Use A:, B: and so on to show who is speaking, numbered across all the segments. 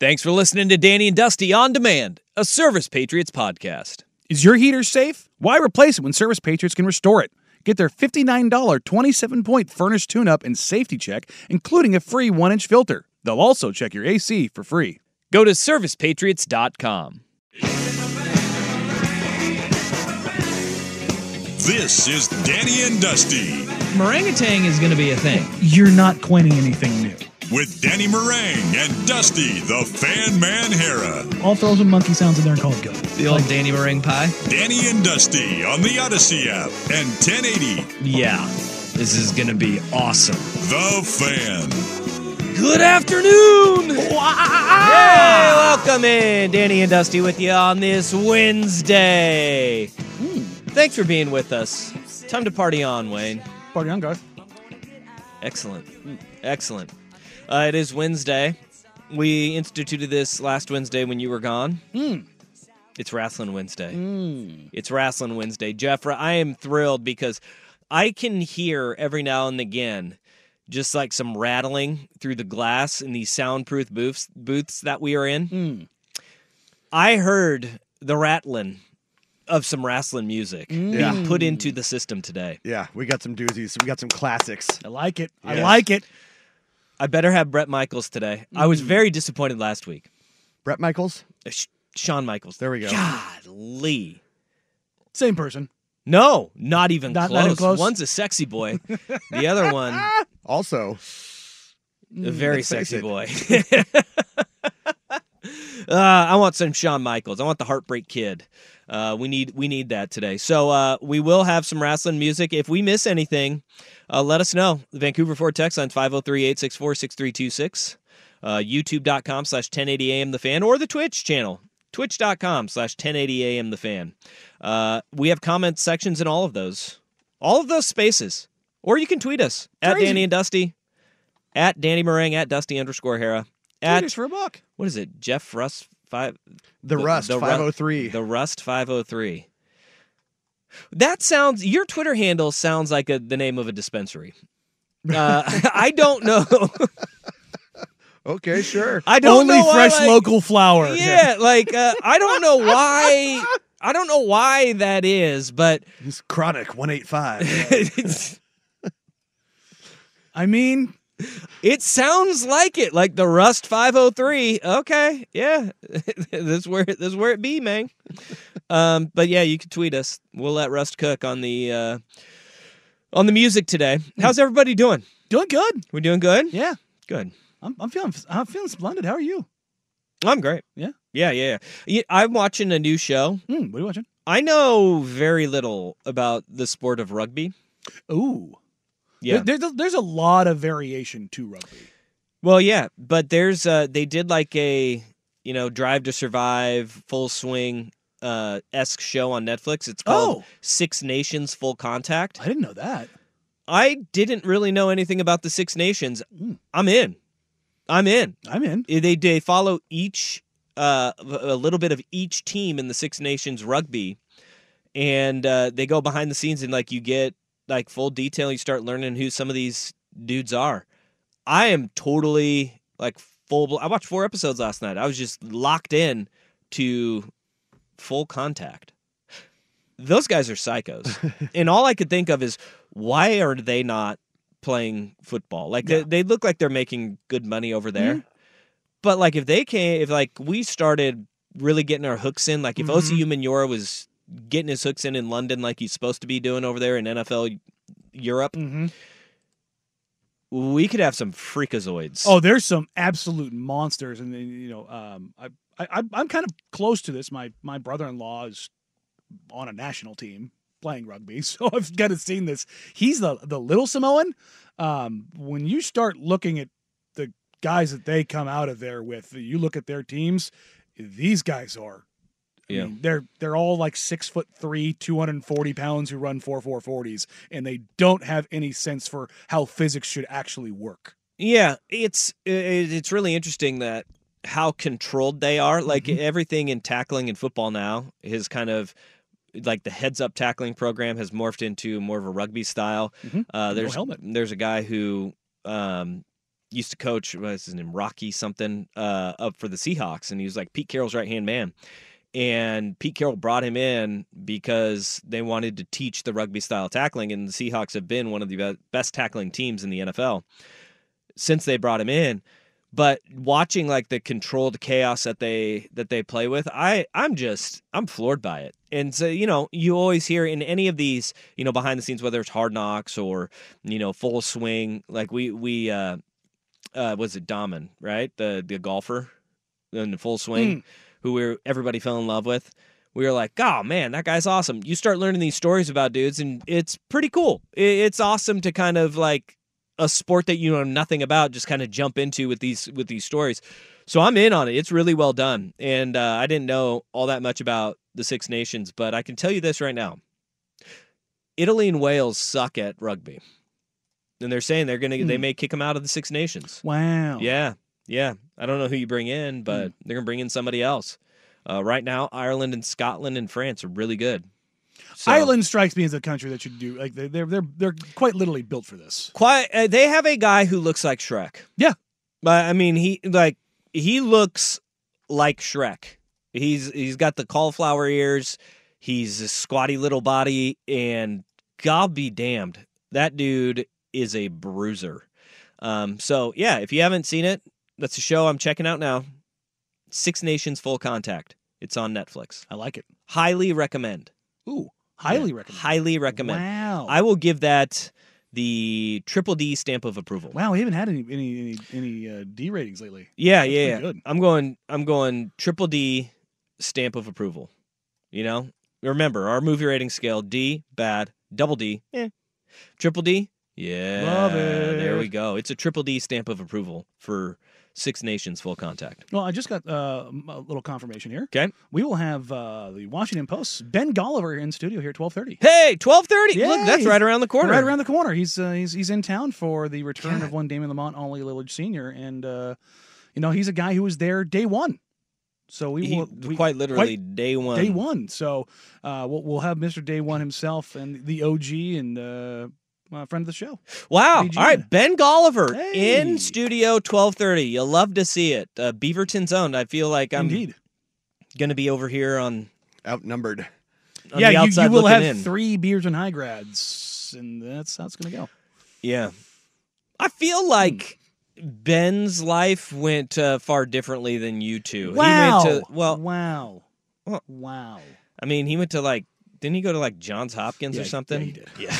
A: Thanks for listening to Danny and Dusty on Demand, a Service Patriots podcast.
B: Is your heater safe? Why replace it when Service Patriots can restore it? Get their $59 27 point furnace tune up and safety check, including a free 1 inch filter. They'll also check your AC for free.
A: Go to servicepatriots.com.
C: This is Danny and Dusty
D: Meringatang is going to be a thing.
B: You're not coining anything new.
C: With Danny Marang and Dusty the Fan Man Harah.
E: I'll throw some monkey sounds in there and call it good.
D: The old Danny meringue pie.
C: Danny and Dusty on the Audacy app and 1080
D: Yeah, this is going to be awesome.
C: The Fan.
A: Good afternoon! Hey, welcome in. Danny and Dusty with you on this Wednesday. Hmm. Thanks for being with us. Time to party on, Wayne.
B: Party on, guys.
A: Excellent. Hmm. Excellent. Uh, it is Wednesday. We instituted this last Wednesday when you were gone. Hmm. It's Wrestling Wednesday. Hmm. It's Wrestling Wednesday. Jeff, I am thrilled because I can hear every now and again just like some rattling through the glass in these soundproof booths booths that we are in. Hmm. I heard the rattling of some wrestling music
F: Yeah.
A: being put into the system today.
F: Yeah, we got some doozies. We got some classics.
B: I like it. I like it.
A: I better have Brett Michaels today. I was very disappointed last week.
F: Brett Michaels.
A: Uh, Sh- Shawn Michaels.
F: There we go.
A: Golly.
B: Same person.
A: No, not even
B: Not-
A: close.
B: not even close?
A: One's a sexy boy. the other one,
F: Also,
A: a very sexy
F: it.
A: boy. uh, I want some Shawn Michaels. I want the Heartbreak Kid. Uh, we need we need that today. So uh, we will have some wrestling music. If we miss anything, uh, let us know. The Vancouver Ford text line 503-864-6326. Uh, YouTube.com slash 1080 AM the fan or the Twitch channel. Twitch.com slash 1080 AM the fan. Uh, we have comment sections in all of those. All of those spaces. Or you can tweet us at Danny and Dusty, at Danny Marang, at Dusty underscore Harah, at
B: Tweet for a buck.
A: what is it? Jeff Rust five.
F: the, Rust
A: the Ru-
F: 503.
A: The Rust five hundred three. That sounds. Your Twitter handle sounds like a, the name of a dispensary. Uh, I don't know.
F: okay, sure.
A: I don't
B: Only
A: know why,
B: fresh
A: like-
B: local flour.
A: Yeah, like uh, I don't know why. I don't know why that is, but
F: It's Chronic 185.
B: I mean,
A: it sounds like it, like the Rust 503. Okay, yeah, this is where this is where it be, man. Um, but yeah, you can tweet us. We'll let Rust cook on the uh, on the music today. How's everybody doing?
B: doing good.
A: We're doing good.
B: Yeah.
A: Good.
B: I'm, I'm feeling I'm feeling splendid. How are you?
A: I'm great.
B: Yeah.
A: Yeah, yeah, yeah. I'm watching a new show.
B: Hmm, what are you watching?
A: I know very little about the sport of rugby.
B: Ooh.
A: Yeah.
B: There- there's, a, there's a lot of variation to rugby.
A: Well, yeah, but there's uh they did like a you know Drive to Survive full swing uh esque show on Netflix. It's called
B: Oh.
A: Six Nations Full Contact.
B: I didn't know that.
A: I didn't really know anything about the Six Nations.
B: Mm.
A: I'm in. I'm in.
B: I'm in.
A: They they follow each uh a little bit of each team in the Six Nations rugby, and uh, they go behind the scenes and like you get like full detail. You start learning who some of these dudes are. I am totally like full. I watched four episodes last night. I was just locked in to full contact. Those guys are psychos, and all I could think of is why are they not playing football? Like they, they look like they're making good money over there. but like if they came, if like we started really getting our hooks in, like if
E: Mhm.
A: Osi Umenyiora was getting his hooks in in London, like he's supposed to be doing over there in NFL Europe,
E: Mm-hmm.
A: we could have some freakazoids.
E: Oh, there's some absolute monsters, and then, you know, um, I, I, I'm kind of close to this. My my brother-in-law is on a national team playing rugby, so I've kind of seen this. He's the the little Samoan. Um, when you start looking at the guys that they come out of there with, you look at their teams. These guys are.
A: Yeah.
E: they're they're all like six foot three, two hundred and forty pounds who run four four forties, and they don't have any sense for how physics should actually work.
A: Yeah, it's it's really interesting that how controlled they are. Like
E: Mm-hmm.
A: everything in tackling in football now is kind of like the heads up tackling program has morphed into more of a rugby style.
E: Mhm.
A: Uh,
E: No
A: there's
E: helmet.
A: there's a guy who um, used to coach what's his name Rocky something uh, up for the Seahawks, and he was like Pete Carroll's right hand man. And Pete Carroll brought him in because they wanted to teach the rugby style tackling, and the Seahawks have been one of the best tackling teams in the NFL since they brought him in. But watching like the controlled chaos that they that they play with, I I'm just I'm floored by it. And so you know you always hear in any of these you know behind the scenes whether it's Hard Knocks or you know Full Swing like we we uh uh was it Dahmen right the the golfer in the Full Swing who we everybody fell in love with. We were like, oh man, that guy's awesome. You start learning these stories about dudes, and it's pretty cool. It's awesome to kind of like a sport that you know nothing about, just kind of jump into with these with these stories. So I'm in on it. It's really well done, and uh, I didn't know all that much about the Six Nations, but I can tell you this right now: Italy and Wales suck at rugby, and they're saying they're gonna they
E: Hmm.
A: may kick them out of the Six Nations.
E: Wow.
A: Yeah, yeah. I don't know who you bring in, but they're gonna bring in somebody else. Uh, right now, Ireland and Scotland and France are really good. So-
E: Ireland strikes me as a country that should do like they- they're they're they're quite literally built for this.
A: Quite, uh, they have a guy who looks like Shrek.
E: Yeah,
A: but I mean, he like he looks like Shrek. He's he's got the cauliflower ears. He's a squatty little body, and God be damned, that dude is a bruiser. Um, so yeah, if you haven't seen it, that's a show I'm checking out now. Six Nations Full Contact. It's on Netflix.
E: I like it.
A: Highly recommend.
E: Ooh, highly
A: Yeah,
E: recommend.
A: Highly recommend.
E: Wow.
A: I will give that the triple D stamp of approval.
E: Wow, we haven't had any any any, any uh, D ratings lately.
A: Yeah,
E: That's
A: yeah, yeah.
E: good.
A: I'm going. I'm going triple D stamp of approval. You know, remember our movie rating scale: D bad, double D, eh, triple D. Yeah,
E: Love
A: There we go. It's a triple D stamp of approval for Six Nations Full Contact.
E: Well, I just got uh, a little confirmation here.
A: Okay.
E: We will have uh, the Washington Post's Ben Golliver in studio here at twelve thirty.
A: Hey, twelve thirty. Look, that's right around the corner.
E: Right around the corner. He's uh, he's he's in town for the return of one Damian Lamont, Ollie Lillard Sr. And uh, you know he's a guy who was there day one. So we will we,
A: quite literally day one.
E: Day one. So uh, we'll we'll have Mr. Day One himself and the OG and uh, uh, friend of the show.
A: Wow.
E: BG.
A: All right, Ben Golliver
E: Hey.
A: in studio 1230. You'll love to see it. Uh, Beaverton's owned. I feel like I'm
E: Indeed.
A: going to be over here on
F: outnumbered.
A: on
E: yeah,
A: the
E: you,
A: outside
E: you will have
A: in.
E: three beers and high grads, and that's how it's going to go.
A: Yeah. I feel
E: Hmm.
A: like Ben's life went uh, far differently than you two.
E: Wow.
A: He went to well,
E: wow.
A: Well-
E: wow.
A: I mean, he went to like didn't he go to like Johns Hopkins
E: Yeah,
A: or
E: yeah,
A: something?
E: he did.
A: Yeah.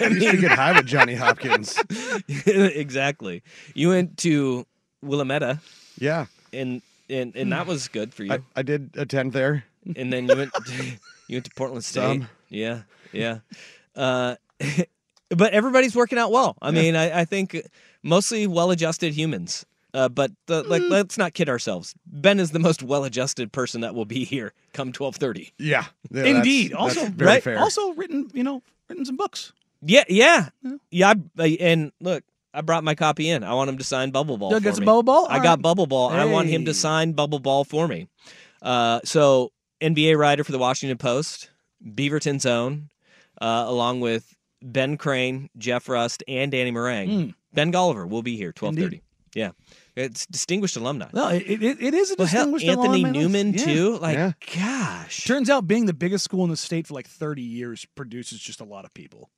F: I used to get high with Johnny Hopkins.
A: exactly. You went to Willamette
F: Yeah,
A: and and and that was good for you.
F: I, I did attend there.
A: and then you went you went to Portland State.
F: Some.
A: Yeah, yeah. Uh, but everybody's working out well. I mean, I, I think mostly well-adjusted humans. Uh, but the, like,
F: Mm.
A: let's not kid ourselves. Ben is the most well-adjusted person that will be here come twelve thirty.
F: Yeah, yeah,
E: Indeed.
F: that's
E: also,
F: very
A: right?
F: fair.
E: also written, you know, written some books.
A: Yeah, yeah, yeah. I, I- and look, I brought my copy in. I want him to sign Bubble Ball.
E: You
A: for
E: got some
A: me.
E: Bubble Ball?
A: I
E: All
A: got
E: right.
A: Bubble Ball. I want him to sign Bubble Ball for me. Uh, so NBA writer for the Washington Post, Beaverton Zone, uh, along with Ben Crane, Jeff Rust, and Danny Marang.
E: Mm.
A: Ben Golliver will be here twelve thirty. Yeah, it's distinguished alumni.
E: No, it, it, it is a
A: Well, hell,
E: distinguished
A: Anthony
E: alumni list.
A: Newman
E: Yeah.
A: too. Like,
F: Yeah.
A: gosh,
E: Turns out being the biggest school in the state for like 30 years produces just a lot of people.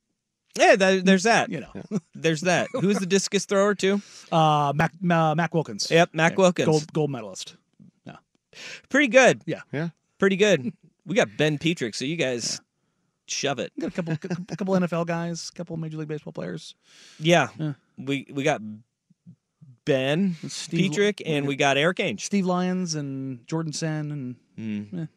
A: Yeah, that, there's that.
E: You know,
A: There's that. Who's the discus thrower too?
E: uh, Mac uh, Mac Wilkins.
A: Yep, Mac Wilkins.
E: gold gold medalist. Yeah,
A: Pretty good.
E: yeah.
F: Yeah.
A: Pretty good. We got Ben Petrick, so you guys shove it.
E: Got a couple a couple NFL guys, a couple Major League Baseball players.
A: Yeah.
E: Yeah.
A: We we got Ben
E: Steve-
A: Petrick and we got Erik Ainge.
E: Steve Lyons and Jordan Senn and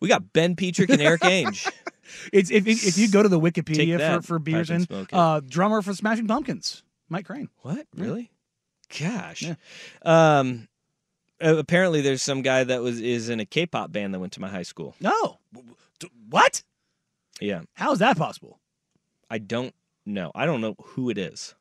A: We got Ben Petrick and Erik Ainge.
E: it's if if you go to the Wikipedia
A: that,
E: for for
A: and
E: uh, drummer for Smashing Pumpkins, Mike Crane.
A: What? Really? Gosh.
E: Yeah.
A: Um apparently there's some guy that was is in a K-pop band that went to my high school.
E: No, what?
A: Yeah.
E: How is that possible?
A: I don't know. I don't know who it is.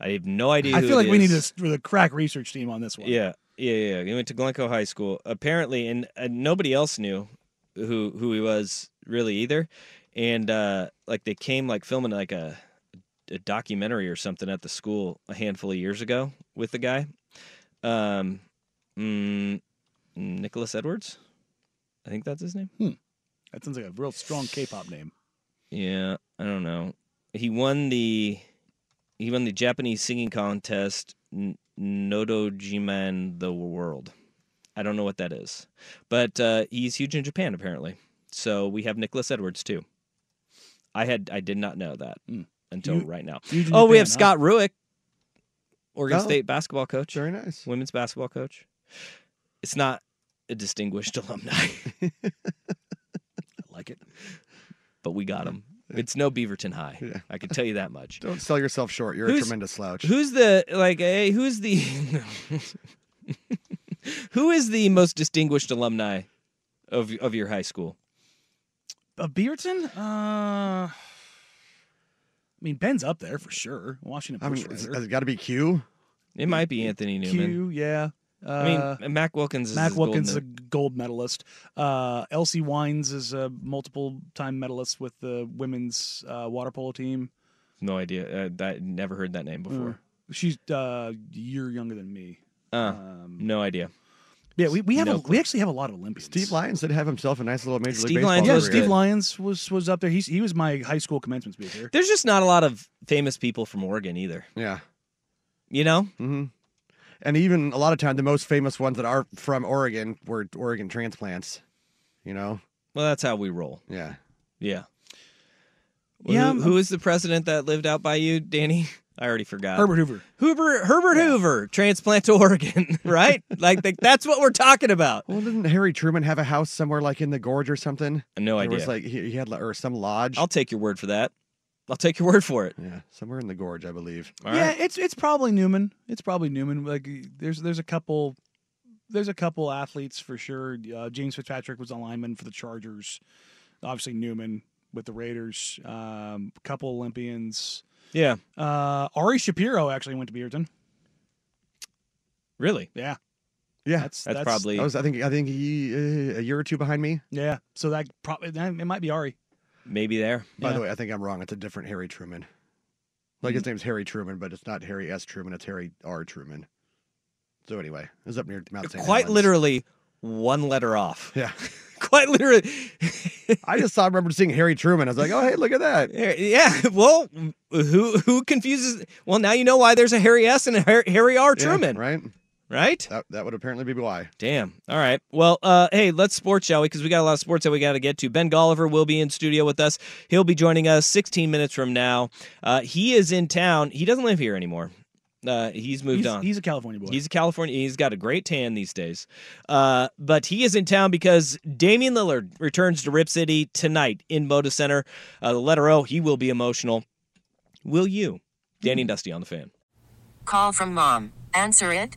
A: I have no idea.
E: I feel like we need
A: is.
E: a, a crack research team on this one.
A: Yeah, yeah, yeah. He went to Glencoe High School. Apparently, and, and nobody else knew who who he was really either. And uh, like they came like filming like a a documentary or something at the school a handful of years ago with the guy, um, mm, Nicholas Edwards. I think that's his name. Hmm.
E: that sounds like a real strong K-pop name.
A: Yeah, I don't know. He won the he won the Japanese singing contest N- Nodojiman the World. I don't know what that is, but uh, he's huge in Japan apparently. So we have Nicholas Edwards too. I had I did not know that until
E: You-
A: right now. Oh, we have
E: huh?
A: Scott Rueck, Oregon
F: Oh.
A: State basketball coach,
F: Very nice.
A: women's basketball coach. It's not a distinguished alumni,
E: I like it.
A: but we got him. It's no Beaverton High.
F: Yeah.
A: I can tell you that much.
F: Don't sell yourself short. You're
A: Who's-
F: a tremendous slouch.
A: Who's the like? Hey, who's the? who is the most distinguished alumni of of your high school?
E: Uh, Beaverton? Uh, I mean, Ben's up there for sure. Washington
F: I mean,
E: Post
F: it's, it's got to be Q.
A: It might be Anthony Newman.
E: Q, yeah. Uh,
A: I mean, Mac Wilkins. Is
E: Mac
A: his gold
E: Wilkins is a gold medalist. Uh, Elsie Windes is a multiple time medalist with the women's uh, water polo team.
A: no idea. Uh, that never heard that name before.
E: She's uh, a year younger than me.
A: Uh,
E: Um,
A: no idea.
E: yeah, we, we have
A: no
E: a,
A: clue.
E: we actually have a lot of Olympians.
F: Steve Lyons did have himself a nice little major
A: Steve
F: league baseball
A: Lyons
E: Yeah,
A: was
F: career.
E: Steve
A: good.
E: Lyons was was up there. He's he was my high school commencement speaker.
A: There's just not a lot of famous people from Oregon either.
F: Yeah.
A: You know?
F: hmm And even a lot of time, the most famous ones that are from Oregon were Oregon transplants. You know?
A: Well, that's how we roll.
F: Yeah.
A: Yeah. Well,
E: Yeah,
A: who-
E: um,
A: who is the president that lived out by you, Danny? I already forgot.
E: Herbert Hoover.
A: Hoover Herbert Hoover transplant to Oregon, right? like, like that's what we're talking about.
F: Well, didn't Harry Truman have a house somewhere like in the gorge or something?
A: No
F: There
A: idea.
F: was like he, he had or some lodge.
A: I'll take your word for that. I'll take your word for it.
F: yeah, somewhere in the gorge, I believe.
A: All
E: yeah,
A: right.
E: it's it's probably Newman. It's probably Newman. Like there's there's a couple there's a couple athletes for sure. Uh, James Fitzpatrick was a lineman for the Chargers. Obviously Newman with the Raiders. Um, a couple Olympians.
A: Yeah.
E: Uh, Ari Shapiro actually went to Beaverton.
A: Really?
E: Yeah,
F: Yeah,
E: that's
A: That's, probably
F: I was. I think. I think he uh, a year or two behind me.
E: yeah. So that probably it might be Ari.
A: Maybe there.
F: By
E: Yeah.
F: the way, I think I'm wrong. It's a different Harry Truman. Like his mm-hmm. name's Harry Truman, but it's not Harry S. Truman. It's Harry R. Truman. So anyway, it's up near Mount St.
A: Quite
F: Helens.
A: literally one letter off.
F: Yeah,
A: Quite literally.
F: I just saw. remember seeing Harry Truman. I was like, oh hey, look at that.
A: yeah. Well, who who confuses? Well, now you know why there's a Harry S and a Harry R.
F: Yeah,
A: Truman,
F: right?
A: Right?
F: That that would apparently be why.
A: Damn. All right. Well, uh, hey, let's sports, shall we? Because we got a lot of sports that we got to get to. Ben Golliver will be in studio with us. He'll be joining us 16 minutes from now. Uh, he is in town. He doesn't live here anymore. Uh, he's moved
E: He's,
A: on.
E: he's a California boy.
A: He's a California. He's got a great tan these days. Uh, but he is in town because Damian Lillard returns to Rip City tonight in Moda Center. Uh, the letter O, he will be emotional. Will you? Danny and Dusty on the fan.
G: Call from mom. Answer it.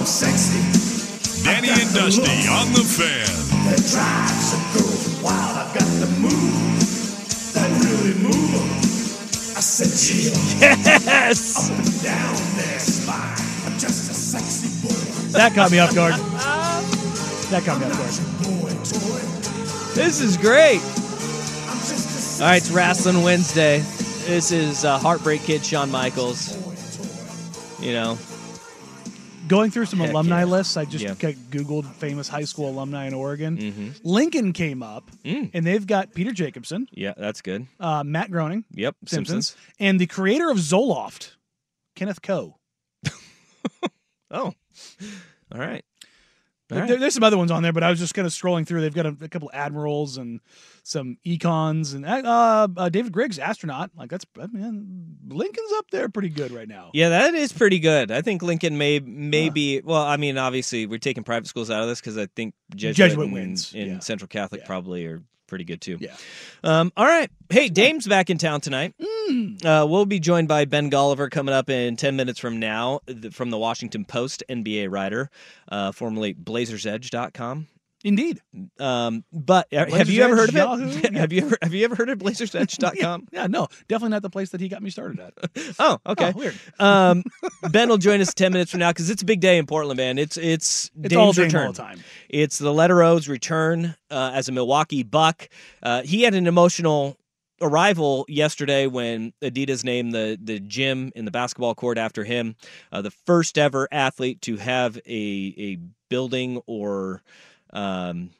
C: I know I'm sexy. Danny and Dusty on the fan.
H: That drives a girl wild. I've got the move that really move. I said, chill.
A: Yes.
H: Up and down their spine. I'm just a sexy boy.
E: That caught me off guard. That caught me off guard.
A: This is great. All right, it's Wrestling Wednesday. This is uh, Heartbreak Kid Shawn Michaels. You know,
E: Going through some
A: Heck
E: alumni
A: yeah.
E: lists, I just
A: Yeah.
E: ca- Googled famous high school alumni in Oregon.
A: Mhm.
E: Lincoln came up,
A: Mm.
E: and they've got Peter Jacobson,
A: yeah, that's good.
E: uh, Matt Groening,
A: Yep,
E: Simpsons,
A: Simpsons.
E: and the creator of Zoloft, Kenneth Koe.
A: Oh, all right. All
E: There- there's some other ones on there, but I was just kind of scrolling through. They've got a, a couple admirals and some econs and uh, uh, David Griggs, astronaut. Like that's I mean, Lincoln's up there pretty good right now.
A: Yeah, that is pretty good. I think Lincoln may may be. Well, I mean, obviously, we're taking private schools out of this because I think Jesuit,
E: Jesuit
A: and,
E: wins,
A: and
E: yeah.
A: Central Catholic probably are pretty good too.
E: Yeah.
A: Um, all right. Hey, Dame's back in town tonight.
E: Mm.
A: Uh, we'll be joined by Ben Golliver coming up in 10 minutes from now from the Washington Post NBA writer, uh, formerly BlazersEdge.com.
E: Indeed.
A: Um, but uh, have you ever heard of
E: Yahoo?
A: it? have you ever have you ever heard of BlazersEdge.com?
E: Yeah, no, definitely not the place that he got me started at.
A: Oh, okay.
E: Oh, weird.
A: Um, ben will join us ten minutes from now because it's a big day in Portland, man. It's it's
E: It's
A: Dame's
E: all
A: return.
E: all time.
A: It's the letter O's return uh, as a Milwaukee Buck. Uh, he had an emotional arrival yesterday when Adidas named the the gym in the basketball court after him, uh, the first ever athlete to have a a building or um,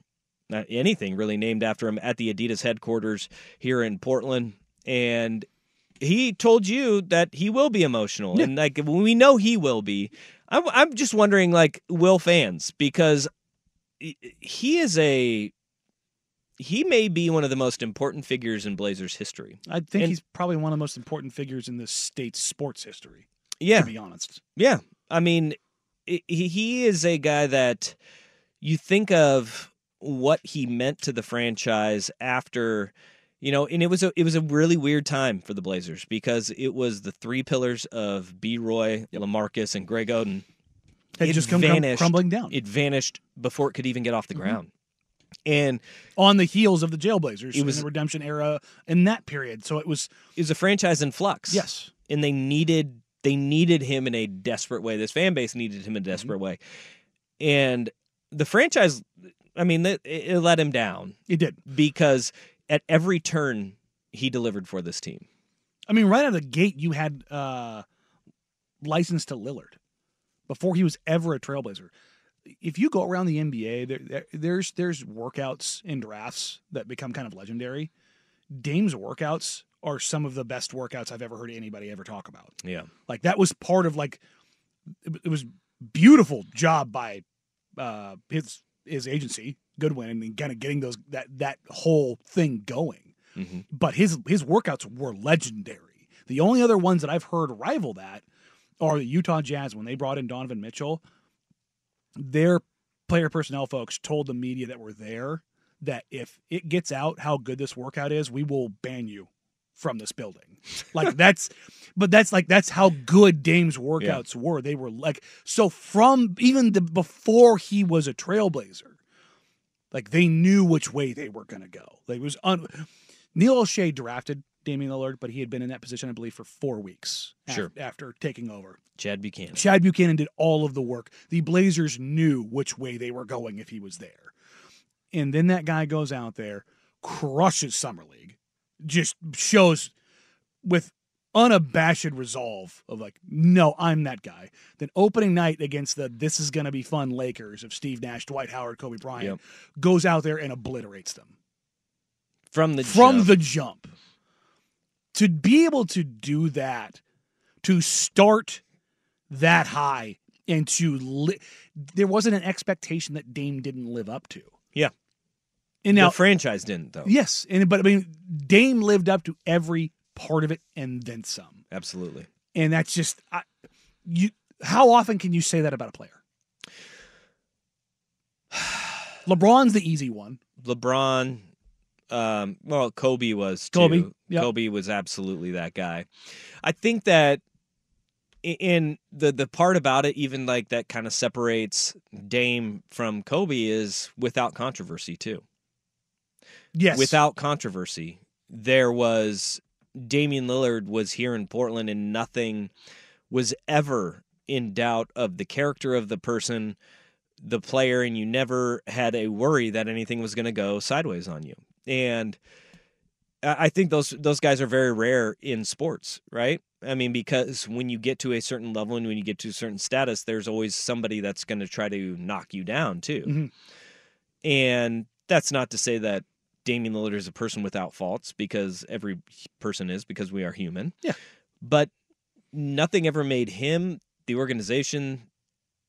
A: not anything really named after him at the Adidas headquarters here in Portland, and he told you that he will be emotional, and like we know he will be. I'm, I'm just wondering, like, will fans because he- is a he may be one of the most important figures in Blazers history.
E: I think
A: And-
E: he's probably one of the most important figures in this state's sports history.
A: Yeah.
E: to be honest.
A: Yeah, I mean, he he is a guy that you think of what he meant to the franchise after, you know, and it was a it was a really weird time for the Blazers because it was the three pillars of B. Roy, Lamarcus, and Greg Oden.
E: Had
A: It
E: just come
A: vanished-
E: crumbling down.
A: It vanished before it could even get off the
E: Mhm.
A: ground, and
E: on the heels of the Jailblazers
A: It was-
E: in the redemption era in that period. So it was
A: it was a franchise in flux.
E: Yes.
A: and they needed they needed him in a desperate way. This fan base needed him in a desperate
E: Mm-hmm.
A: way, and the franchise. I mean, it, it let him down.
E: It did
A: because at every turn he delivered for this team.
E: I mean, right out of the gate, you had uh, license to Lillard before he was ever a Trailblazer. If you go around the NBA, there, there, there's there's workouts and drafts that become kind of legendary. Dame's workouts are some of the best workouts I've ever heard anybody ever talk about.
A: Yeah.
E: Like that was part of like it, it was beautiful job by uh, his his agency Goodwin and kind of getting those that that whole thing going.
A: Mm-hmm.
E: But his his workouts were legendary. The only other ones that I've heard rival that are the Utah Jazz when they brought in Donovan Mitchell. Their player personnel folks told the media that were there that if it gets out how good this workout is, we will ban you from this building. Like that's but that's like that's how good Dame's workouts were. They were like so from even the before he was a trailblazer. Like they knew which way they were going to go. Like it was un- Neil Olshey drafted Damian Lillard, but he had been in that position, I believe, for four weeks af-
A: Sure.
E: after taking over.
A: Chad Buchanan.
E: Chad Buchanan did all of the work. The Blazers knew which way they were going if he was there. And then that guy goes out there, crushes Summer League, just shows with unabashed resolve of like, no, I'm that guy. Then opening night against the this is gonna be fun Lakers of Steve Nash, Dwight Howard, Kobe Bryant,
A: Yep.
E: goes out there and obliterates them
A: From the
E: from
A: jump.
E: the jump. To be able to do that, to start that high, and to li- there wasn't an expectation that Dame didn't live up to.
A: Yeah.
E: And now
A: the franchise didn't though.
E: Yes, and but I mean, Dame lived up to every part of it and then some,
A: Absolutely.
E: and that's just I, you. How often can you say that about a player? LeBron's the easy one.
A: LeBron, um, well, Kobe was too.
E: Kobe, yep.
A: Kobe was absolutely that guy. I think that in the the part about it, even like that kind of separates Dame from Kobe is without controversy too.
E: Yes,
A: Without controversy, there was Damian Lillard was here in Portland, and nothing was ever in doubt of the character of the person, the player, and you never had a worry that anything was going to go sideways on you. And I think those those guys are very rare in sports, right? I mean, because when you get to a certain level and when you get to a certain status, there's always somebody that's going to try to knock you down too.
E: Mhm.
A: And that's not to say that Damian Lillard is a person without faults, because every person is, because we are human.
E: Yeah.
A: But nothing ever made him, the organization,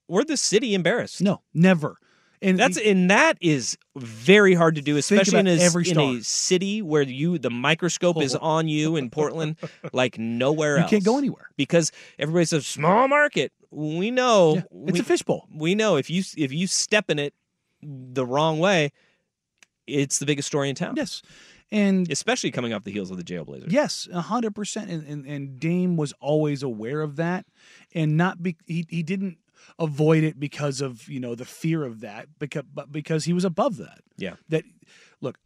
A: or the city embarrassed.
E: No, never. And
A: That's and that is very hard to do, especially in a, in a city where you the microscope is oh. on you in Portland, like nowhere
E: You
A: else.
E: You can't go anywhere.
A: because everybody says small market. We know
E: Yeah, it's
A: we,
E: a fishbowl.
A: we know if you if you step in it the wrong way, it's the biggest story in town.
E: Yes, and
A: especially coming off the heels of the Jailblazers.
E: Yes, a hundred percent. And and- And Dame was always aware of that, and not be he he didn't avoid it because of you know the fear of that, because but because he was above that.
A: Yeah.
E: That look,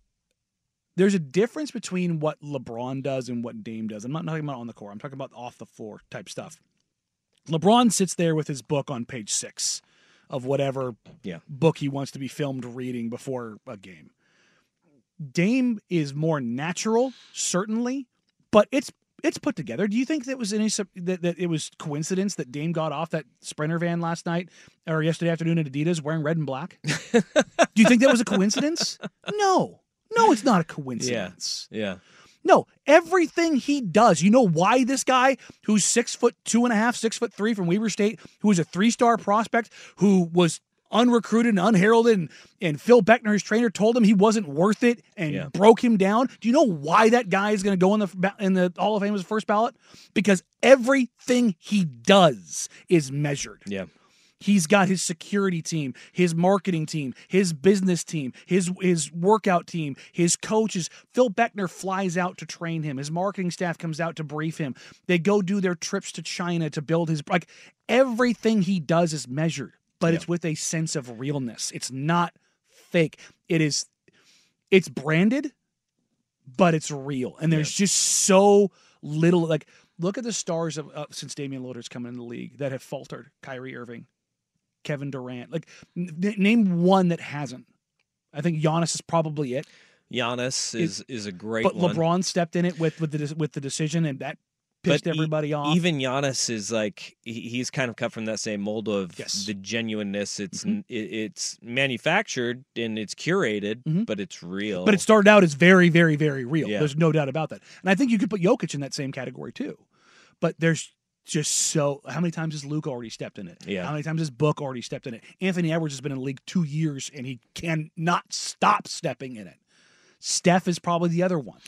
E: there's a difference between what LeBron does and what Dame does. I'm not talking about on the court. I'm talking about off the floor type stuff. LeBron sits there with his book on page six of whatever
A: Yeah.
E: book he wants to be filmed reading before a game. Dame is more natural, certainly, but it's it's put together. Do you think that was any that, that it was coincidence that Dame got off that Sprinter van last night or yesterday afternoon at Adidas wearing red and black? Do you think that was a coincidence? No, no, it's not a coincidence.
A: Yeah. yeah.
E: No, everything he does. You know why this guy, who's six foot two and a half, six foot three from Weber State, who was a three star prospect, who was unrecruited and unheralded, and, and Phil Beckner, his trainer, told him he wasn't worth it and
A: Yeah.
E: broke him down. Do you know why that guy is going to go in the in the Hall of Fame as first ballot? Because everything he does is measured.
A: Yeah.
E: He's got his security team, his marketing team, his business team, his his workout team, his coaches. Phil Beckner flies out to train him. His marketing staff comes out to brief him. They go do their trips to China to build his like everything he does is measured, but it's with a sense of realness. It's not fake. It is it's branded, but it's real. And there's just so little like look at the stars of uh, since Damian Lillard's come in the league that have faltered. Kyrie Irving, Kevin Durant. Like n- name one that hasn't. I think Giannis is probably it.
A: Giannis is is a great
E: but
A: one.
E: LeBron stepped in it with with the with the decision and that pissed
A: But e-
E: everybody off.
A: Even Giannis is like he- he's kind of cut from that same mold of
E: Yes. Mm-hmm.
A: the genuineness. It's it, it's manufactured and it's curated, but it's real.
E: But it started out as very, very, very real.
A: Yeah.
E: There's no doubt about that. And I think you could put Jokic in that same category too. But there's just so how many times has Luke already stepped in it?
A: Yeah.
E: How many times has Book already stepped in it? Anthony Edwards has been in the league two years and he cannot stop stepping in it. Steph is probably the other one.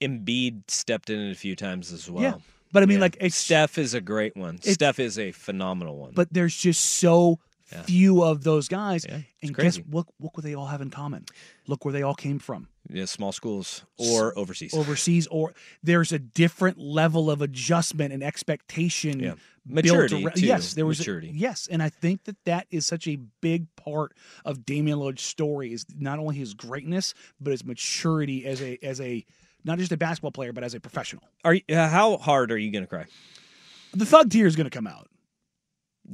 A: Embiid stepped in it a few times as well.
E: Yeah. But I mean,
A: Yeah.
E: like it's
A: Steph is a great one.
E: It's-
A: Steph is a phenomenal one.
E: but there's just so
A: Yeah.
E: few of those guys.
A: Yeah,
E: and
A: crazy.
E: guess look look what they all have in common. Look where they all came from.
A: yeah, small schools or overseas.
E: overseas or there's a different level of adjustment and expectation
A: Yeah.
E: built
A: Maturity,
E: around-
A: too.
E: yes there was a-
A: Maturity.
E: yes and i think that that is such a big part of damian lillard's story is not only his greatness but his maturity as a as a not just a basketball player but as a professional
A: Are you, uh, how hard are you going to cry?
E: the thug tear is going to come out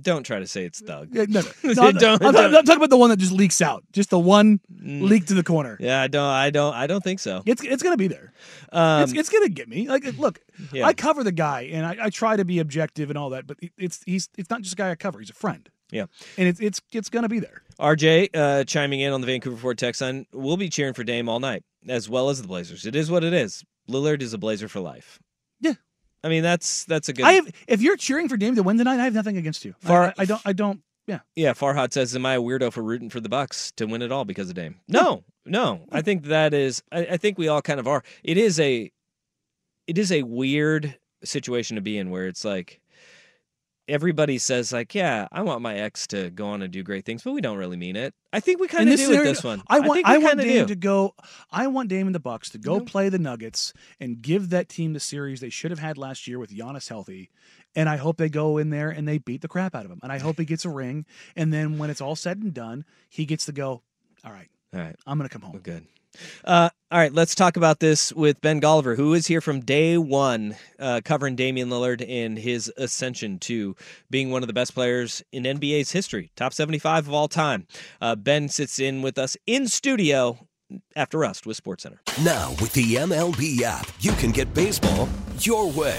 A: Don't try to say it's thug.
E: Yeah, no, no. No, I'm,
A: Don't-
E: I'm,
A: don't-
E: I'm talking about the one that just leaks out, just the one leak to the corner.
A: Yeah, I don't. I don't. I don't think so.
E: It's it's gonna be there.
A: Um,
E: it's it's gonna get me. Like, look,
A: Yeah.
E: I cover the guy, and I, I try to be objective and all that, but it's he's it's not just a guy I cover. He's a friend,
A: yeah.
E: and it's it's it's gonna be there.
A: RJ uh, chiming in on the Vancouver Ford text line. We'll be cheering for Dame all night, as well as the Blazers. It is what it is. Lillard is a Blazer for life.
E: Yeah.
A: I mean that's that's a good.
E: I have if you're cheering for Dame to win tonight, I have nothing against you.
A: Far-
E: I, I don't I don't. Yeah.
A: Yeah, Farhad says, "Am I a weirdo for rooting for the Bucks to win it all because of Dame?" No, no. I think that is. I, I think we all kind of are. It is a, it is a weird situation to be in where it's like everybody says like, "Yeah, I want my ex to go on and do great things," but we don't really mean it. I think we kind of do
E: scenario,
A: with this one.
E: I want
A: think
E: I, want Dame
A: do.
E: to go. I want Dame and the Bucks to go play the Nuggets and give that team the series they should have had last year with Giannis healthy. And I hope they go in there and they beat the crap out of him. And I hope he gets a ring. And then when it's all said and done, he gets to go. All right,
A: All right.
E: I'm gonna come home.
A: Good. Uh, all right, let's talk about this with Ben Golliver, who is here from day one, uh, covering Damian Lillard and his ascension to being one of the best players in NBA's history, top 75 of all time. Uh, ben sits in with us in studio after Rust with SportsCenter.
I: Now, with the MLB app, you can get baseball your way.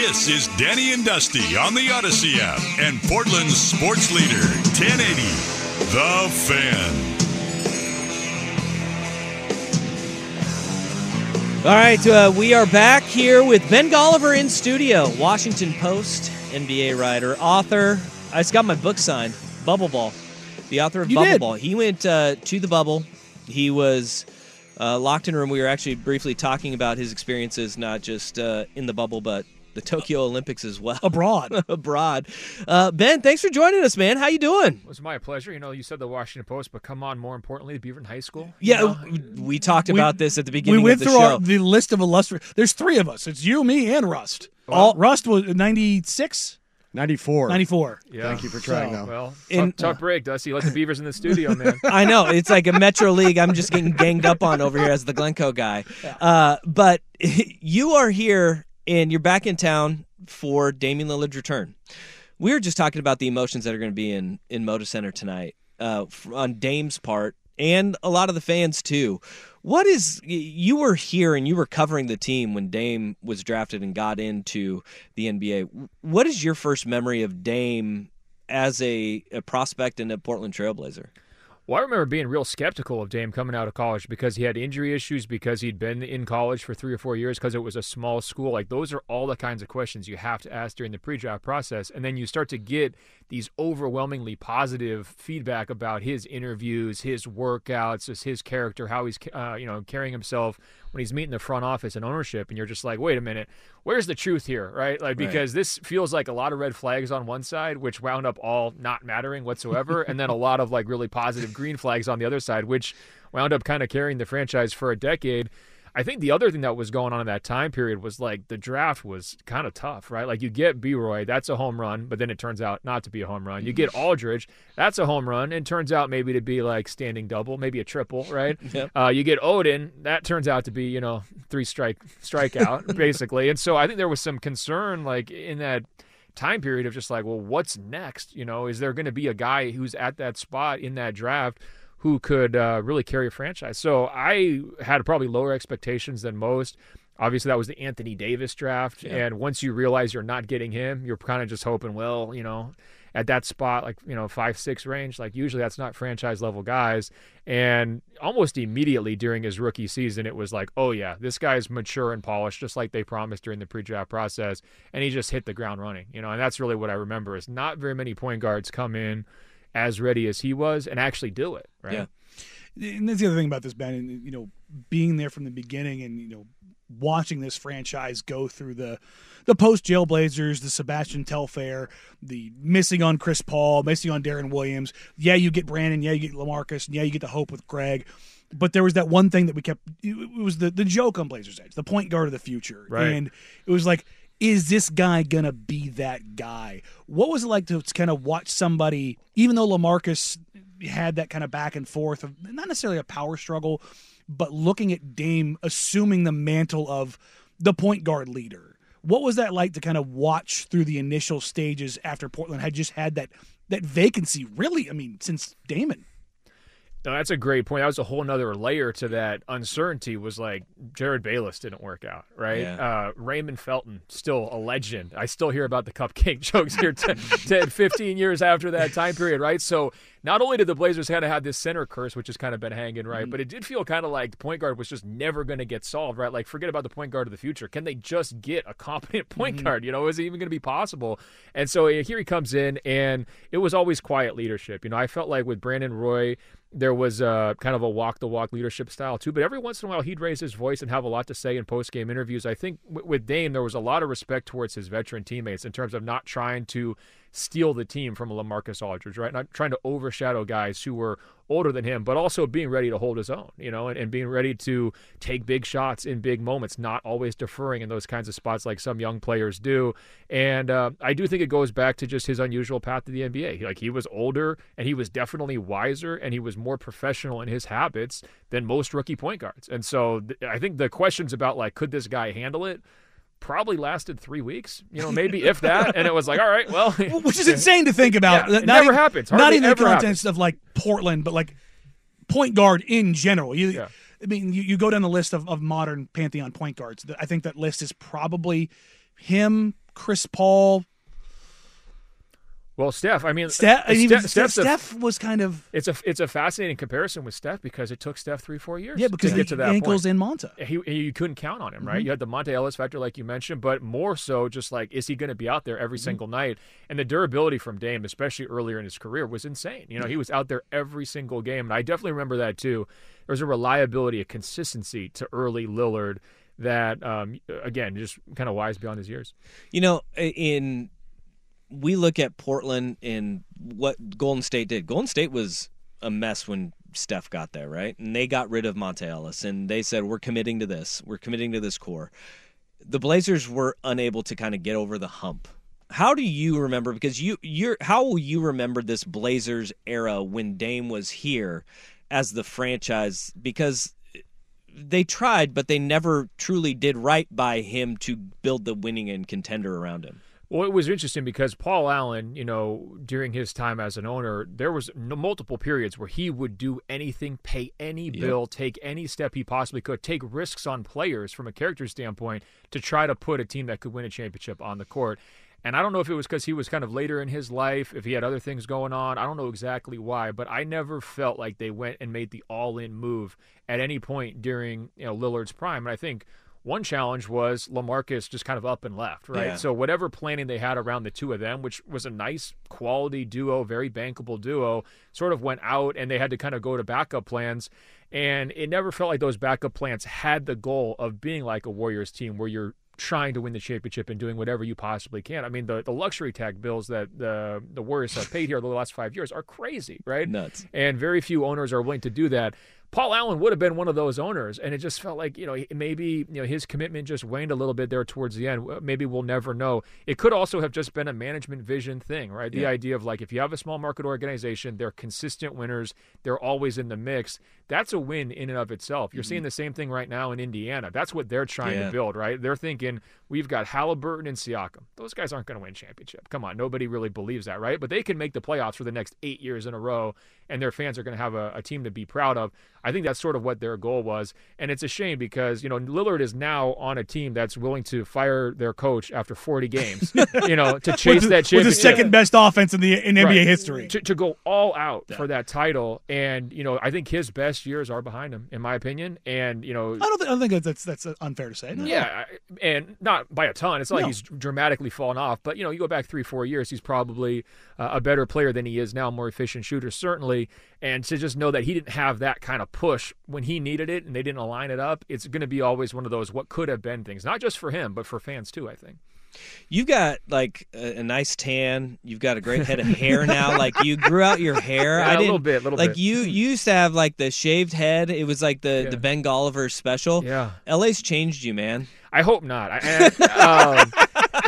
C: This is Danny and Dusty on the Audacy app and Portland's sports leader, 1080, The Fan.
A: All right, uh, we are back here with Ben Golliver in studio, Washington Post NBA writer, author. I just got my book signed, Bubble Ball, the author of
E: You
A: Bubble
E: did.
A: Ball. He went uh, to the bubble. He was uh, locked in a room. We were actually briefly talking about his experiences, not just uh, in the bubble, but the Tokyo Olympics as well.
E: Abroad.
A: Abroad. Uh, ben, thanks for joining us, man. How you doing?
J: It was my pleasure. You know, you said the Washington Post, but come on, more importantly, the Beaverton High School.
A: Yeah, we talked
E: We-
A: about this at the beginning
E: we went
A: of the
E: through
A: show.
E: Our, the list of illustrious. There's three of us. It's you, me, and Rust.
A: All-
E: Rust was 96?
F: 94.
E: 94.
J: Yeah.
F: Thank you for trying,
E: So-
F: though.
J: Well,
A: In-
J: tough, tough break, Dusty. Let the Beavers in the studio, man.
A: I know it's like a Metro League. I'm just getting ganged up on over here as the Glencoe guy. Uh, but you are here and you're back in town for Damian Lillard's return. We were just talking about the emotions that are going to be in in Moda Center tonight uh, on Dame's part and a lot of the fans too. What is you were here and you were covering the team when Dame was drafted and got into the NBA. What is your first memory of Dame as a, a prospect and a Portland Trailblazer?
J: Well, I remember being real skeptical of Dame coming out of college because he had injury issues, because he'd been in college for three or four years, because it was a small school. Like, those are all the kinds of questions you have to ask during the pre draft process. And then you start to get these overwhelmingly positive feedback about his interviews, his workouts, his character, how he's, uh, you know, carrying himself when he's meeting the front office and ownership. And you're just like, wait a minute, where's the truth here, right? Like,
A: Right.
J: because this feels like a lot of red flags on one side, which wound up all not mattering whatsoever, and then a lot of like really positive green flags on the other side, which wound up kind of carrying the franchise for a decade. I think the other thing that was going on in that time period was like the draft was kind of tough, right? Like you get B Roy, that's a home run, but then it turns out not to be a home run. You get Aldridge, that's a home run, and turns out maybe to be like standing double, maybe a triple, right?
A: Yep.
J: Uh, you get Oden, that turns out to be you know three strike strikeout basically, and so I think there was some concern like in that time period of just like, well, what's next? You know, is there going to be a guy who's at that spot in that draft who could uh, really carry a franchise? So I had probably lower expectations than most. Obviously, that was the Anthony Davis draft,
A: Yeah.
J: and once you realize you're not getting him, you're kind of just hoping, well, you know, at that spot, like you know, five six range, like usually that's not franchise level guys. And almost immediately during his rookie season, it was like, oh yeah, this guy's mature and polished, just like they promised during the pre-draft process, and he just hit the ground running, you know. And that's really what I remember is not very many point guards come in as ready as he was and actually do it, right?
A: Yeah.
E: And that's the other thing about this band, and you know, being there from the beginning, and you know, watching this franchise go through the the post jail Blazers, the Sebastian Telfair, the missing on Chris Paul, missing on Deron Williams. Yeah, you get Brandon. Yeah, you get Lamarcus. And yeah, you get the hope with Greg. But there was that one thing that we kept. It was the the joke on Blazers Edge, the point guard of the future,
J: Right.
E: and it was like, is this guy gonna be that guy? What was it like to kind of watch somebody, even though Lamarcus had that kind of back and forth of not necessarily a power struggle, but looking at Dame assuming the mantle of the point guard leader. What was that like to kind of watch through the initial stages after Portland had just had that that vacancy? Really, I mean, since Damon.
J: No, that's a great point. That was a whole nother layer to that uncertainty. Was like Jerryd Bayless didn't work out, right?
A: Yeah.
J: Uh, Raymond Felton, still a legend. I still hear about the cupcake jokes here 10, 10, 15 years after that time period, right? So not only did the Blazers kind of have this center curse, which has kind of been hanging, right? But it did feel kind of like the point guard was just never going to get solved, right? Like forget about the point guard of the future. Can they just get a competent point guard? You know, is it even going to be possible? And so here he comes in, and it was always quiet leadership. You know, I felt like with Brandon Roy there was a kind of a walk the walk leadership style too. But every once in a while, he'd raise his voice and have a lot to say in post game interviews. I think w- with Dame, there was a lot of respect towards his veteran teammates in terms of not trying to steal the team from a Lamarcus Aldridge, right? Not trying to overshadow guys who were older than him, but also being ready to hold his own, you know, and, and being ready to take big shots in big moments, not always deferring in those kinds of spots like some young players do. And uh, I do think it goes back to just his unusual path to the NBA. Like he was older and he was definitely wiser and he was more professional in his habits than most rookie point guards. And so th- I think the questions about like, could this guy handle it? Probably lasted three weeks, you know, maybe if that. And it was like, all right, well,
E: which is insane to think about.
J: Yeah, it
E: Not
J: never
E: even-
J: happens.
E: Not
J: Hardly
E: even the
J: ever
E: context of like Portland, but like point guard in general. You, I mean, you, you go down the list of, of modern pantheon point guards. I think that list is probably him, Chris Paul.
J: Well, Steph, I mean,
E: Steph,
J: uh,
E: even
J: Steph- Steph's a-
E: was kind of
J: It's a it's a fascinating comparison with Steph because it took Steph three four years.
E: Yeah, because
J: to get to that
E: ankles
J: point.
E: in Monta.
J: He, he- you couldn't count on him, right?
E: Mhm.
J: You had the Monta Ellis factor, like you mentioned, but more so, just like is he going to be out there every single night? And the durability from Dame, especially earlier in his career, was insane. You know, he was out there every single game, and I definitely remember that too. There was a reliability, a consistency to early Lillard that, um, again, just kind of wise beyond his years.
A: You know, in we look at Portland and what Golden State did. Golden State was a mess when Steph got there, right? And they got rid of Monta Ellis and they said, We're committing to this. We're committing to this core. The Blazers were unable to kind of get over the hump. How do you remember because you you're how will you remember this Blazers era when Dame was here as the franchise because they tried but they never truly did right by him to build the winning and contender around him.
J: Well, it was interesting because Paul Allen, you know, during his time as an owner, there was multiple periods where he would do anything, pay any bill, take any step he possibly could, take risks on players from a character standpoint to try to put a team that could win a championship on the court. And I don't know if it was because he was kind of later in his life, if he had other things going on. I don't know exactly why, but I never felt like they went and made the all-in move at any point during you know Lillard's prime. And I think one challenge was Lamarcus just kind of up and left, right?
A: Yeah.
J: So whatever planning they had around the two of them, which was a nice quality duo, very bankable duo, sort of went out and they had to kind of go to backup plans. And it never felt like those backup plans had the goal of being like a Warriors team where you're trying to win the championship and doing whatever you possibly can. I mean, the, the luxury tag bills that the the Warriors have paid here the last five years are crazy, right?
A: Nuts.
J: And very few owners are willing to do that. Paul Allen would have been one of those owners, and it just felt like you know maybe you know his commitment just waned a little bit there towards the end. Maybe we'll never know. It could also have just been a management vision thing, right? The
A: Yeah.
J: idea of like if you have a small market organization, they're consistent winners, they're always in the mix. That's a win in and of itself. You're seeing mm-hmm. the same thing right now in Indiana. That's what they're trying
A: Yeah.
J: to build, right? They're thinking we've got Halliburton and Siakam. Those guys aren't going to win championship. Come on, nobody really believes that, right? But they can make the playoffs for the next eight years in a row, and their fans are going to have a, a team to be proud of. I think that's sort of what their goal was, and it's a shame because you know Lillard is now on a team that's willing to fire their coach after 40 games, you know, to chase that
E: with the second best offense in the in NBA
J: Right.
E: history.
J: To, to go all out for that title, and you know, I think his best years are behind him, in my opinion. And you know,
E: I don't think, I don't think that's that's unfair to say. No.
J: yeah, and not by a ton. It's not like he's dramatically fallen off, but you know, you go back three, four years, he's probably uh, a better player than he is now, more efficient shooter, certainly. and to just know that he didn't have that kind of push when he needed it, and they didn't align it up. It's going to be always one of those what could have been things, not just for him, but for fans too. I think.
A: You've got like a, a nice tan. You've got a great head of hair now. like you grew out your hair.
J: Yeah,
A: I
J: a
A: didn't
J: little bit, little
A: like
J: bit.
A: you. You used to have like the shaved head. It was like the the Ben Golliver special.
J: Yeah.
A: LA's changed you, man.
J: I hope not. I, um,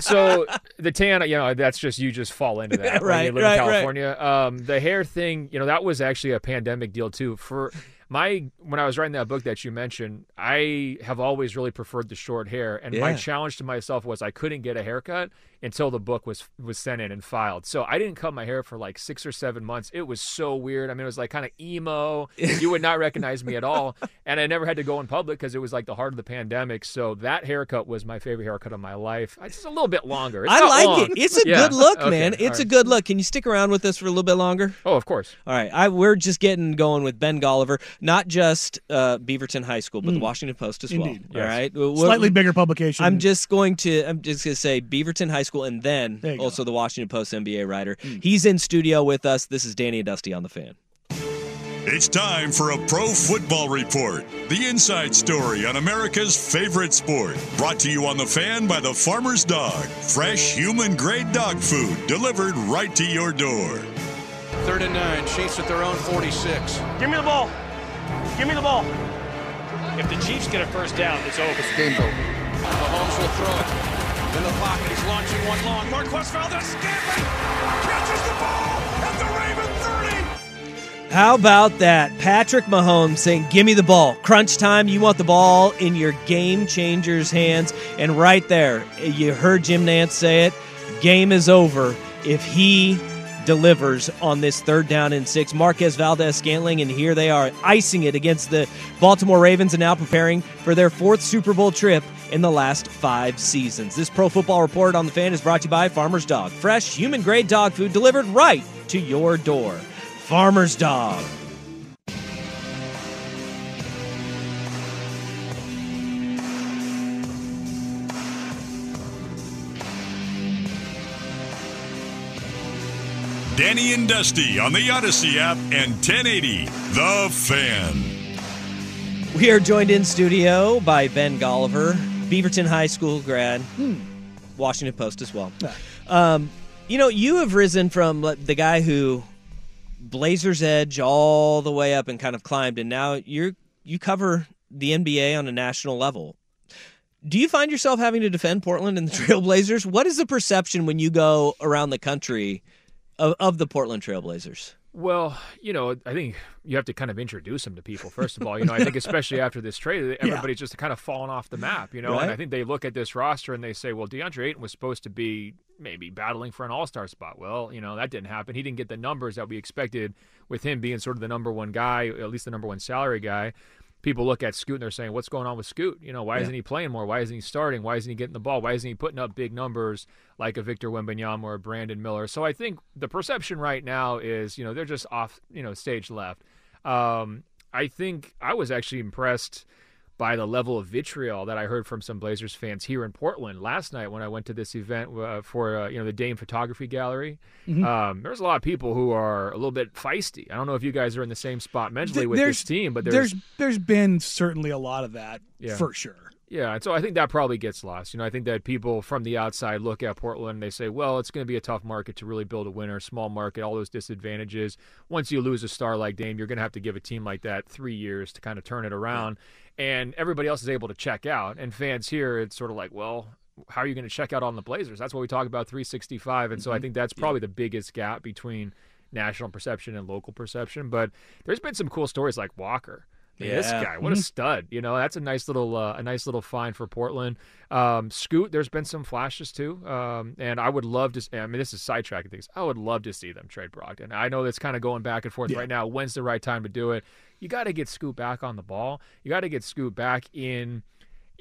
J: so the tan, you know, that's just you just fall into that.
A: Right,
J: when you live
A: right,
J: in
A: right.
J: California. Um, the hair thing, you know, that was actually a pandemic deal too. For my when I was writing that book that you mentioned, I have always really preferred the short hair, and my challenge to myself was I couldn't get a haircut until the book was was sent in and filed. So I didn't cut my hair for like six or seven months. It was so weird. I mean, it was like kind of emo. you would not recognize me at all, and I never had to go in public because it was like the heart of the pandemic. So that haircut was my favorite haircut of my life. It's just a little bit longer. It's
A: I like
J: long.
A: it. It's a
J: Yeah.
A: good look,
J: Okay,
A: man.
J: all
A: It's a good look. Can you stick around with us for a little bit longer?
J: Oh, of course.
A: All right. I we're just getting going with Ben Golliver, not just uh, Beaverton High School, but the
E: Mm.
A: Washington Post as
E: Indeed.
A: well. All
E: Yes.
A: right. Well,
E: Slightly
A: what-
E: bigger publication.
A: I'm just going to I'm just going to say Beaverton High School and then
E: There you
A: also the Washington Post NBA writer. Hmm. He's in studio with us. This is Danny and Dusty on the fan.
C: It's time for a Pro Football Report, the inside story on America's favorite sport. Brought to you on the fan by the Farmer's Dog. Fresh, human grade dog food delivered right to your door.
K: Third and nine. Chiefs at their own 46.
L: Give me the ball. Give me the ball. If the Chiefs get a first down, it's over.
K: Game over. Mahomes will throw it. In the pocket, he's launching one long. Marquez Valdes-Scantling catches the ball at the Raven 30.
A: How about that? Patrick Mahomes saying, Give me the ball. Crunch time. You want the ball in your game changer's hands. And right there, you heard Jim Nantz say it. Game is over if he delivers on this third down and six. Marquez Valdes-Scantling, and here they are icing it against the Baltimore Ravens and now preparing for their fourth Super Bowl trip in the last five seasons. This Pro Football Report on the Fan is brought to you by Farmer's Dog. Fresh, human grade dog food delivered right to your door. Farmer's Dog.
C: Danny and Dusty on the Audacy app and 1080 The Fan.
A: We are joined in studio by Ben Golliver, Beaverton High School grad, Washington Post as well. Um, you know, you have risen from the guy who Blazers Edge all the way up and kind of climbed, and now you're you cover the NBA on a national level. Do you find yourself having to defend Portland and the Trailblazers? What is the perception when you go around the country of, of the Portland Trailblazers?
J: Well, you know, I think you have to kind of introduce them to people first of all. You know, I think especially after this trade, everybody's just kind of fallen off the map. You know, and I think they look at this roster and they say, "Well, DeAndre Ayton was supposed to be maybe battling for an All Star spot." Well, you know, that didn't happen. He didn't get the numbers that we expected with him being sort of the number one guy, at least the number one salary guy. People look at Scoot and they're saying, "What's going on with Scoot? You know, why
A: Yeah.
J: isn't he playing more? Why isn't he starting? Why isn't he getting the ball? Why isn't he putting up big numbers like a Victor Wembanyama or a Brandon Miller?" So I think the perception right now is, you know, they're just off, you know, stage left. Um, I think I was actually impressed by the level of vitriol that I heard from some Blazers fans here in Portland last night when I went to this event uh, for uh, you know the Dame Photography Gallery.
E: Mhm.
J: Um, there's a lot of people who are a little bit feisty. I don't know if you guys are in the same spot mentally with
E: there's
J: this team, but there's,
E: there's there's been certainly a lot of that
J: Yeah.
E: for sure.
J: yeah, and so I think that probably gets lost. You know, I think that people from the outside look at Portland and they say, well, it's going to be a tough market to really build a winner, small market, all those disadvantages. Once you lose a star like Dame, you're going to have to give a team like that three years to kind of turn it around. And everybody else is able to check out. And fans here, it's sort of like, well, how are you going to check out on the Blazers? That's what we talk about 365. And so I mm-hmm. think that's probably the biggest gap between national perception and local perception. But there's been some cool stories like Walker. I mean, this guy, what a
A: Mhm.
J: stud! You know, that's a nice little, uh, a nice little find for Portland. Um, Scoot, there's been some flashes too, um, and I would love to. I mean, this is sidetracking things. I would love to see them trade Brogdon. I know that's kind of going back and forth right now. When's the right time to do it? You got to get Scoot back on the ball. You got to get Scoot back in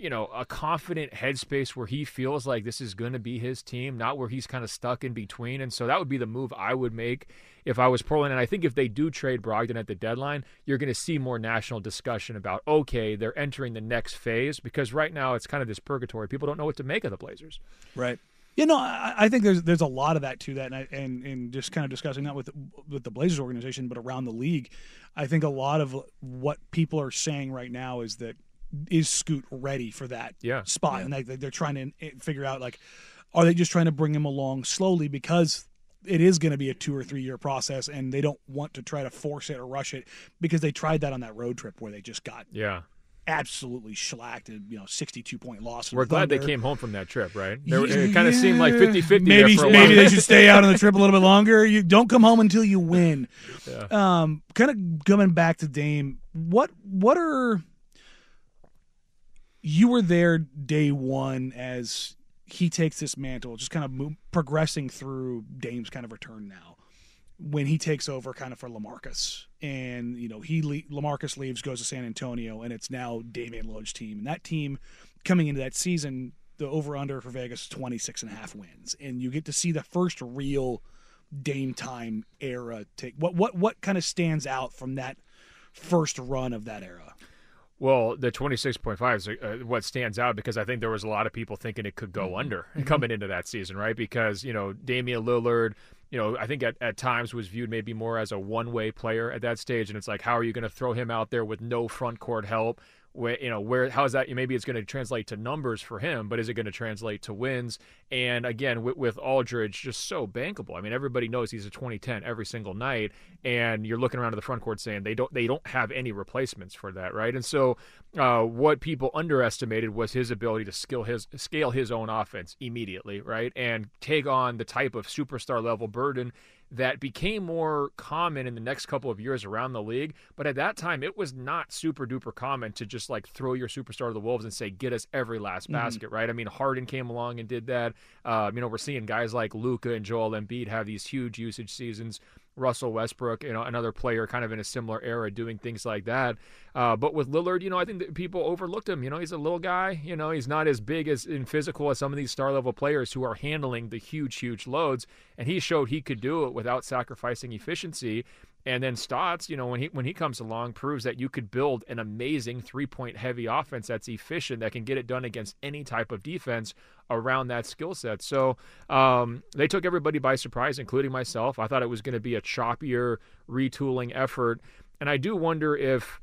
J: you know, a confident headspace where he feels like this is going to be his team, not where he's kind of stuck in between. And so that would be the move I would make if I was Portland. And I think if they do trade Brogdon at the deadline, you're going to see more national discussion about, okay, they're entering the next phase because right now it's kind of this purgatory. People don't know what to make of the Blazers.
A: Right.
E: You know, I, I think there's there's a lot of that to that, and I, and and just kind of discussing that with with the Blazers organization, but around the league, I think a lot of what people are saying right now is that is Scoot ready for that
J: Yeah.
E: spot, and they, they're trying to eh, figure out like, are they just trying to bring him along slowly because it is going to be a two or three year process, and they don't want to try to force it or rush it because they tried that on that road trip where they just got
J: Yeah.
E: absolutely shellacked, and, you know, sixty two point loss.
J: We're glad they came home from that trip, right? There, it kind of seemed like 50 50
E: Maybe
J: there for a
E: maybe they should stay out on the trip a little bit longer. You don't come home until you win.
J: Yeah.
E: Um, kind of coming back to Dame. What what are you were there day one as he takes this mantle, just kind of mo- progressing through Dame's kind of return now. When he takes over, kind of for Lamarcus, and you know he le- Lamarcus leaves, goes to San Antonio, and it's now Damian Lillard's team, and that team coming into that season, the over under for Vegas is 26 and a half wins, and you get to see the first real Dame time era take. What what what kind of stands out from that first run of that era?
J: Well, the 26.5 is uh, what stands out because I think there was a lot of people thinking it could go under
E: Mhm.
J: coming into that season, right? Because, you know, Damian Lillard, you know, I think at, at times was viewed maybe more as a one way player at that stage. And it's like, how are you going to throw him out there with no front court help? Where, you know, where, how is that? Maybe it's going to translate to numbers for him, but is it going to translate to wins? And again, with, with Aldridge, just so bankable. I mean, everybody knows he's a 2010 every single night, and you're looking around to the front court saying they don't they don't have any replacements for that, right? And so, uh, what people underestimated was his ability to skill his scale his own offense immediately, right, and take on the type of superstar level burden that became more common in the next couple of years around the league. But at that time, it was not super duper common to just like throw your superstar to the wolves and say, "Get us every last
M: Mhm.
J: basket." Right? I mean, Harden came along and did that. Um, you know, we're seeing guys like Luka and Joel Embiid have these huge usage seasons. Russell Westbrook, you know, another player kind of in a similar era doing things like that. Uh, but with Lillard, you know, I think that people overlooked him. You know, he's a little guy. You know, he's not as big as in physical as some of these star level players who are handling the huge, huge loads. And he showed he could do it without sacrificing efficiency. And then Stotts, you know, when he when he comes along, proves that you could build an amazing three point heavy offense that's efficient that can get it done against any type of defense around that skill set. So um, they took everybody by surprise, including myself. I thought it was going to be a choppier retooling effort, and I do wonder if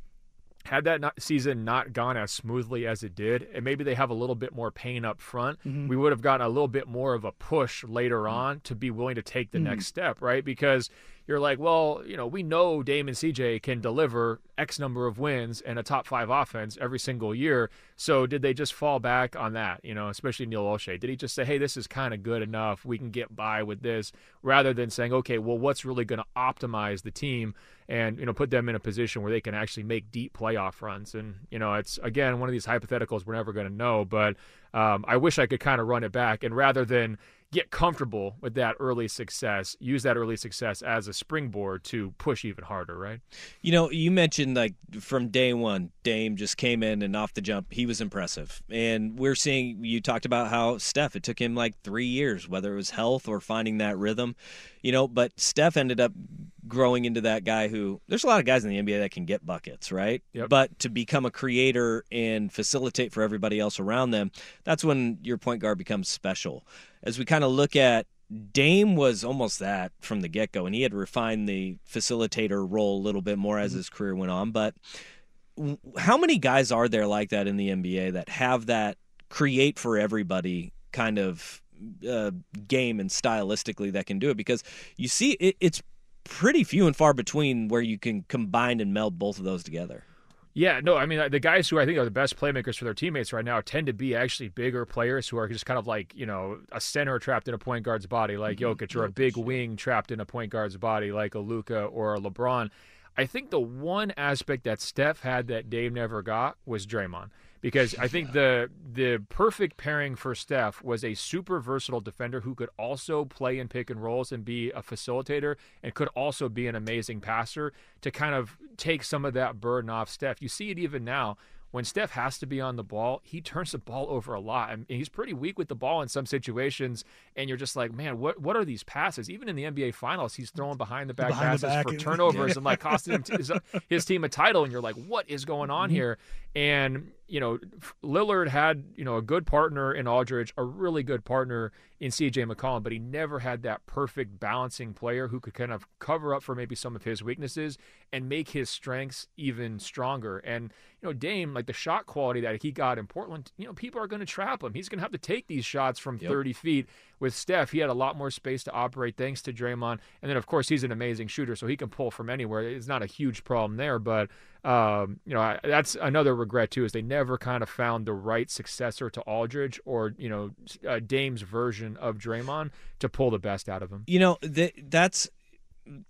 J: had that not, season not gone as smoothly as it did, and maybe they have a little bit more pain up front,
M: Mhm.
J: we would have gotten a little bit more of a push later on to be willing to take the
M: Mhm.
J: next step, right? Because you're like, well, you know, we know Dame and CJ can deliver X number of wins and a top five offense every single year. So did they just fall back on that? You know, especially Neil Olshey. Did he just say, hey, this is kind of good enough. We can get by with this, rather than saying, okay, well, what's really going to optimize the team and you know put them in a position where they can actually make deep playoff runs? And you know, it's again one of these hypotheticals we're never going to know, but um, I wish I could kind of run it back and rather than get comfortable with that early success, use that early success as a springboard to push even harder, right?
A: You know, you mentioned like from day one, Dame just came in and off the jump, he was impressive. And we're seeing, you talked about how Steph, it took him like three years, whether it was health or finding that rhythm, you know, but Steph ended up growing into that guy who, there's a lot of guys in the NBA that can get buckets, right?
J: Yep.
A: But to become a creator and facilitate for everybody else around them, that's when your point guard becomes special. As we kind of look at Dame was almost that from the get go, and he had refined the facilitator role a little bit more as his career went on. But how many guys are there like that in the NBA that have that create for everybody kind of uh, game and stylistically that can do it? Because you see, it, it's pretty few and far between where you can combine and meld both of those together.
J: Yeah, no, I mean uh, the guys who I think are the best playmakers for their teammates right now tend to be actually bigger players who are just kind of like you know a center trapped in a point guard's body, like Jokic, or a big wing trapped in a point guard's body, like a Luka or a LeBron. I think the one aspect that Steph had that Dame never got was Draymond. Because I think the the perfect pairing for Steph was a super versatile defender who could also play in pick and rolls and be a facilitator and could also be an amazing passer to kind of take some of that burden off Steph. You see it even now when Steph has to be on the ball, he turns the ball over a lot. and he's pretty weak with the ball in some situations. And you're just like, man, what what are these passes? Even in the NBA Finals, he's throwing behind the back
E: Behind the
J: passes
E: back
J: for turnovers and like costing his, his team a title. And you're like, what is going on
E: Mhm.
J: here? And you know, Lillard had, you know, a good partner in Aldridge, a really good partner in CJ McCollum, but he never had that perfect balancing player who could kind of cover up for maybe some of his weaknesses and make his strengths even stronger. And, you know, Dame, like the shot quality that he got in Portland, you know, people are going to trap him. He's going to have to take these shots from
A: Yep.
J: 30 feet. With Steph, he had a lot more space to operate thanks to Draymond. And then, of course, he's an amazing shooter, so he can pull from anywhere. It's not a huge problem there, but um, you know I, that's another regret too is they never kind of found the right successor to Aldridge or you know uh, Dame's version of Draymond to pull the best out of him.
A: You know, th- that's.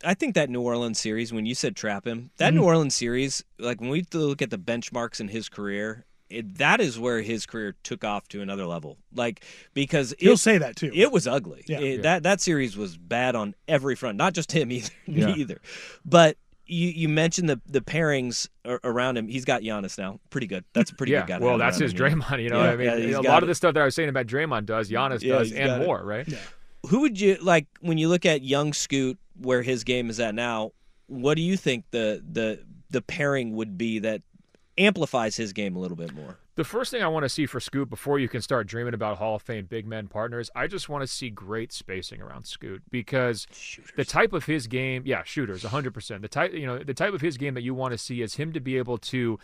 A: I think that New Orleans series, when you said trap him, that
E: Mm-hmm.
A: New Orleans series, like when we look at the benchmarks in his career, it, that is where his career took off to another level. Like because
E: He'll
A: it-
E: say that, too.
A: It was ugly.
E: Yeah.
A: It-
E: Yeah.
A: That that series was bad on every front, not just him either.
E: Yeah.
A: either. But you you mentioned the the pairings around him. He's got Giannis now, pretty good. That's a pretty
J: yeah,
A: good guy.
J: well, that's his
A: him?
J: Draymond. You know
A: Yeah,
J: what I mean?
A: yeah,
J: a lot of the stuff that I was saying about Draymond does Giannis does and
A: got it.
J: more, right?
A: Who would you like when you look at young Scoot where his game is at now? What do you think the the the pairing would be that amplifies his game a little bit more?
J: The first thing I want to see for Scoot before you can start dreaming about Hall of Fame big men partners, I just want to see great spacing around Scoot because the type of his game, yeah, shooters, 100%. The type, you know, the type of his game that you want to see is him to be able to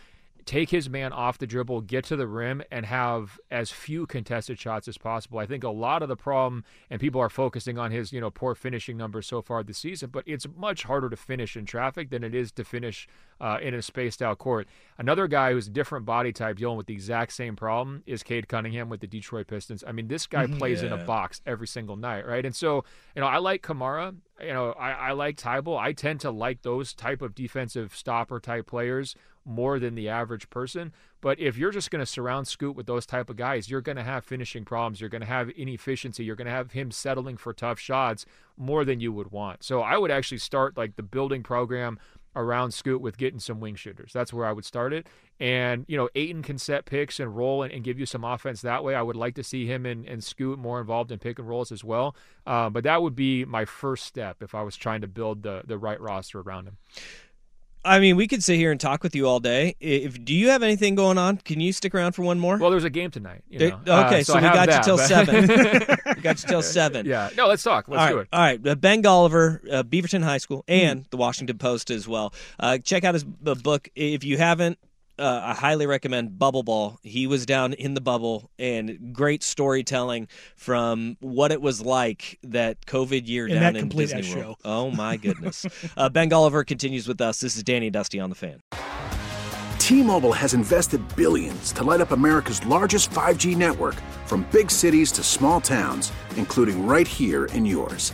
J: take his man off the dribble, get to the rim, and have as few contested shots as possible. I think a lot of the problem, and people are focusing on his, you know, poor finishing numbers so far this season, but it's much harder to finish in traffic than it is to finish uh, in a spaced out court. Another guy who's a different body type dealing with the exact same problem is Cade Cunningham with the Detroit Pistons. I mean, this guy
A: Mm-hmm.
E: Mhm.
J: plays in a box every single night, right? And so, you know, I like Camara. You know, I, I like Thybulle. I tend to like those type of defensive stopper type players more than the average person. But if you're just going to surround Scoot with those type of guys, you're going to have finishing problems. You're going to have inefficiency. You're going to have him settling for tough shots more than you would want. So I would actually start like the building program around Scoot with getting some wing shooters. That's where I would start it. And, you know, Ayton can set picks and roll and, and give you some offense that way. I would like to see him and, and Scoot more involved in pick and rolls as well. Uh, but that would be my first step if I was trying to build the, the right roster around him.
A: I mean, we could sit here and talk with you all day. If do you have anything going on? Can you stick around for one more?
J: Well, there's a game tonight. You
A: There-
J: know. Uh,
A: okay,
J: so
A: so, we got
J: that,
A: you till
J: but-
A: seven. we got you till seven.
J: Yeah. No, let's talk. Let's
A: all
J: do
A: right,
J: it.
A: All right. Uh, ben Golliver, uh, Beaverton High School, and the Washington Post as well. Uh, check out his book if you haven't. Uh, I highly recommend Bubble Ball. He was down in the bubble, and great storytelling from what it was like that COVID year
E: And
A: down in Disney
E: that
A: World. Oh my goodness! uh, ben Golliver continues with us. This is Danny Dusty on the Fan.
N: T-Mobile has invested billions to light up America's largest 5G network from big cities to small towns, including right here in yours.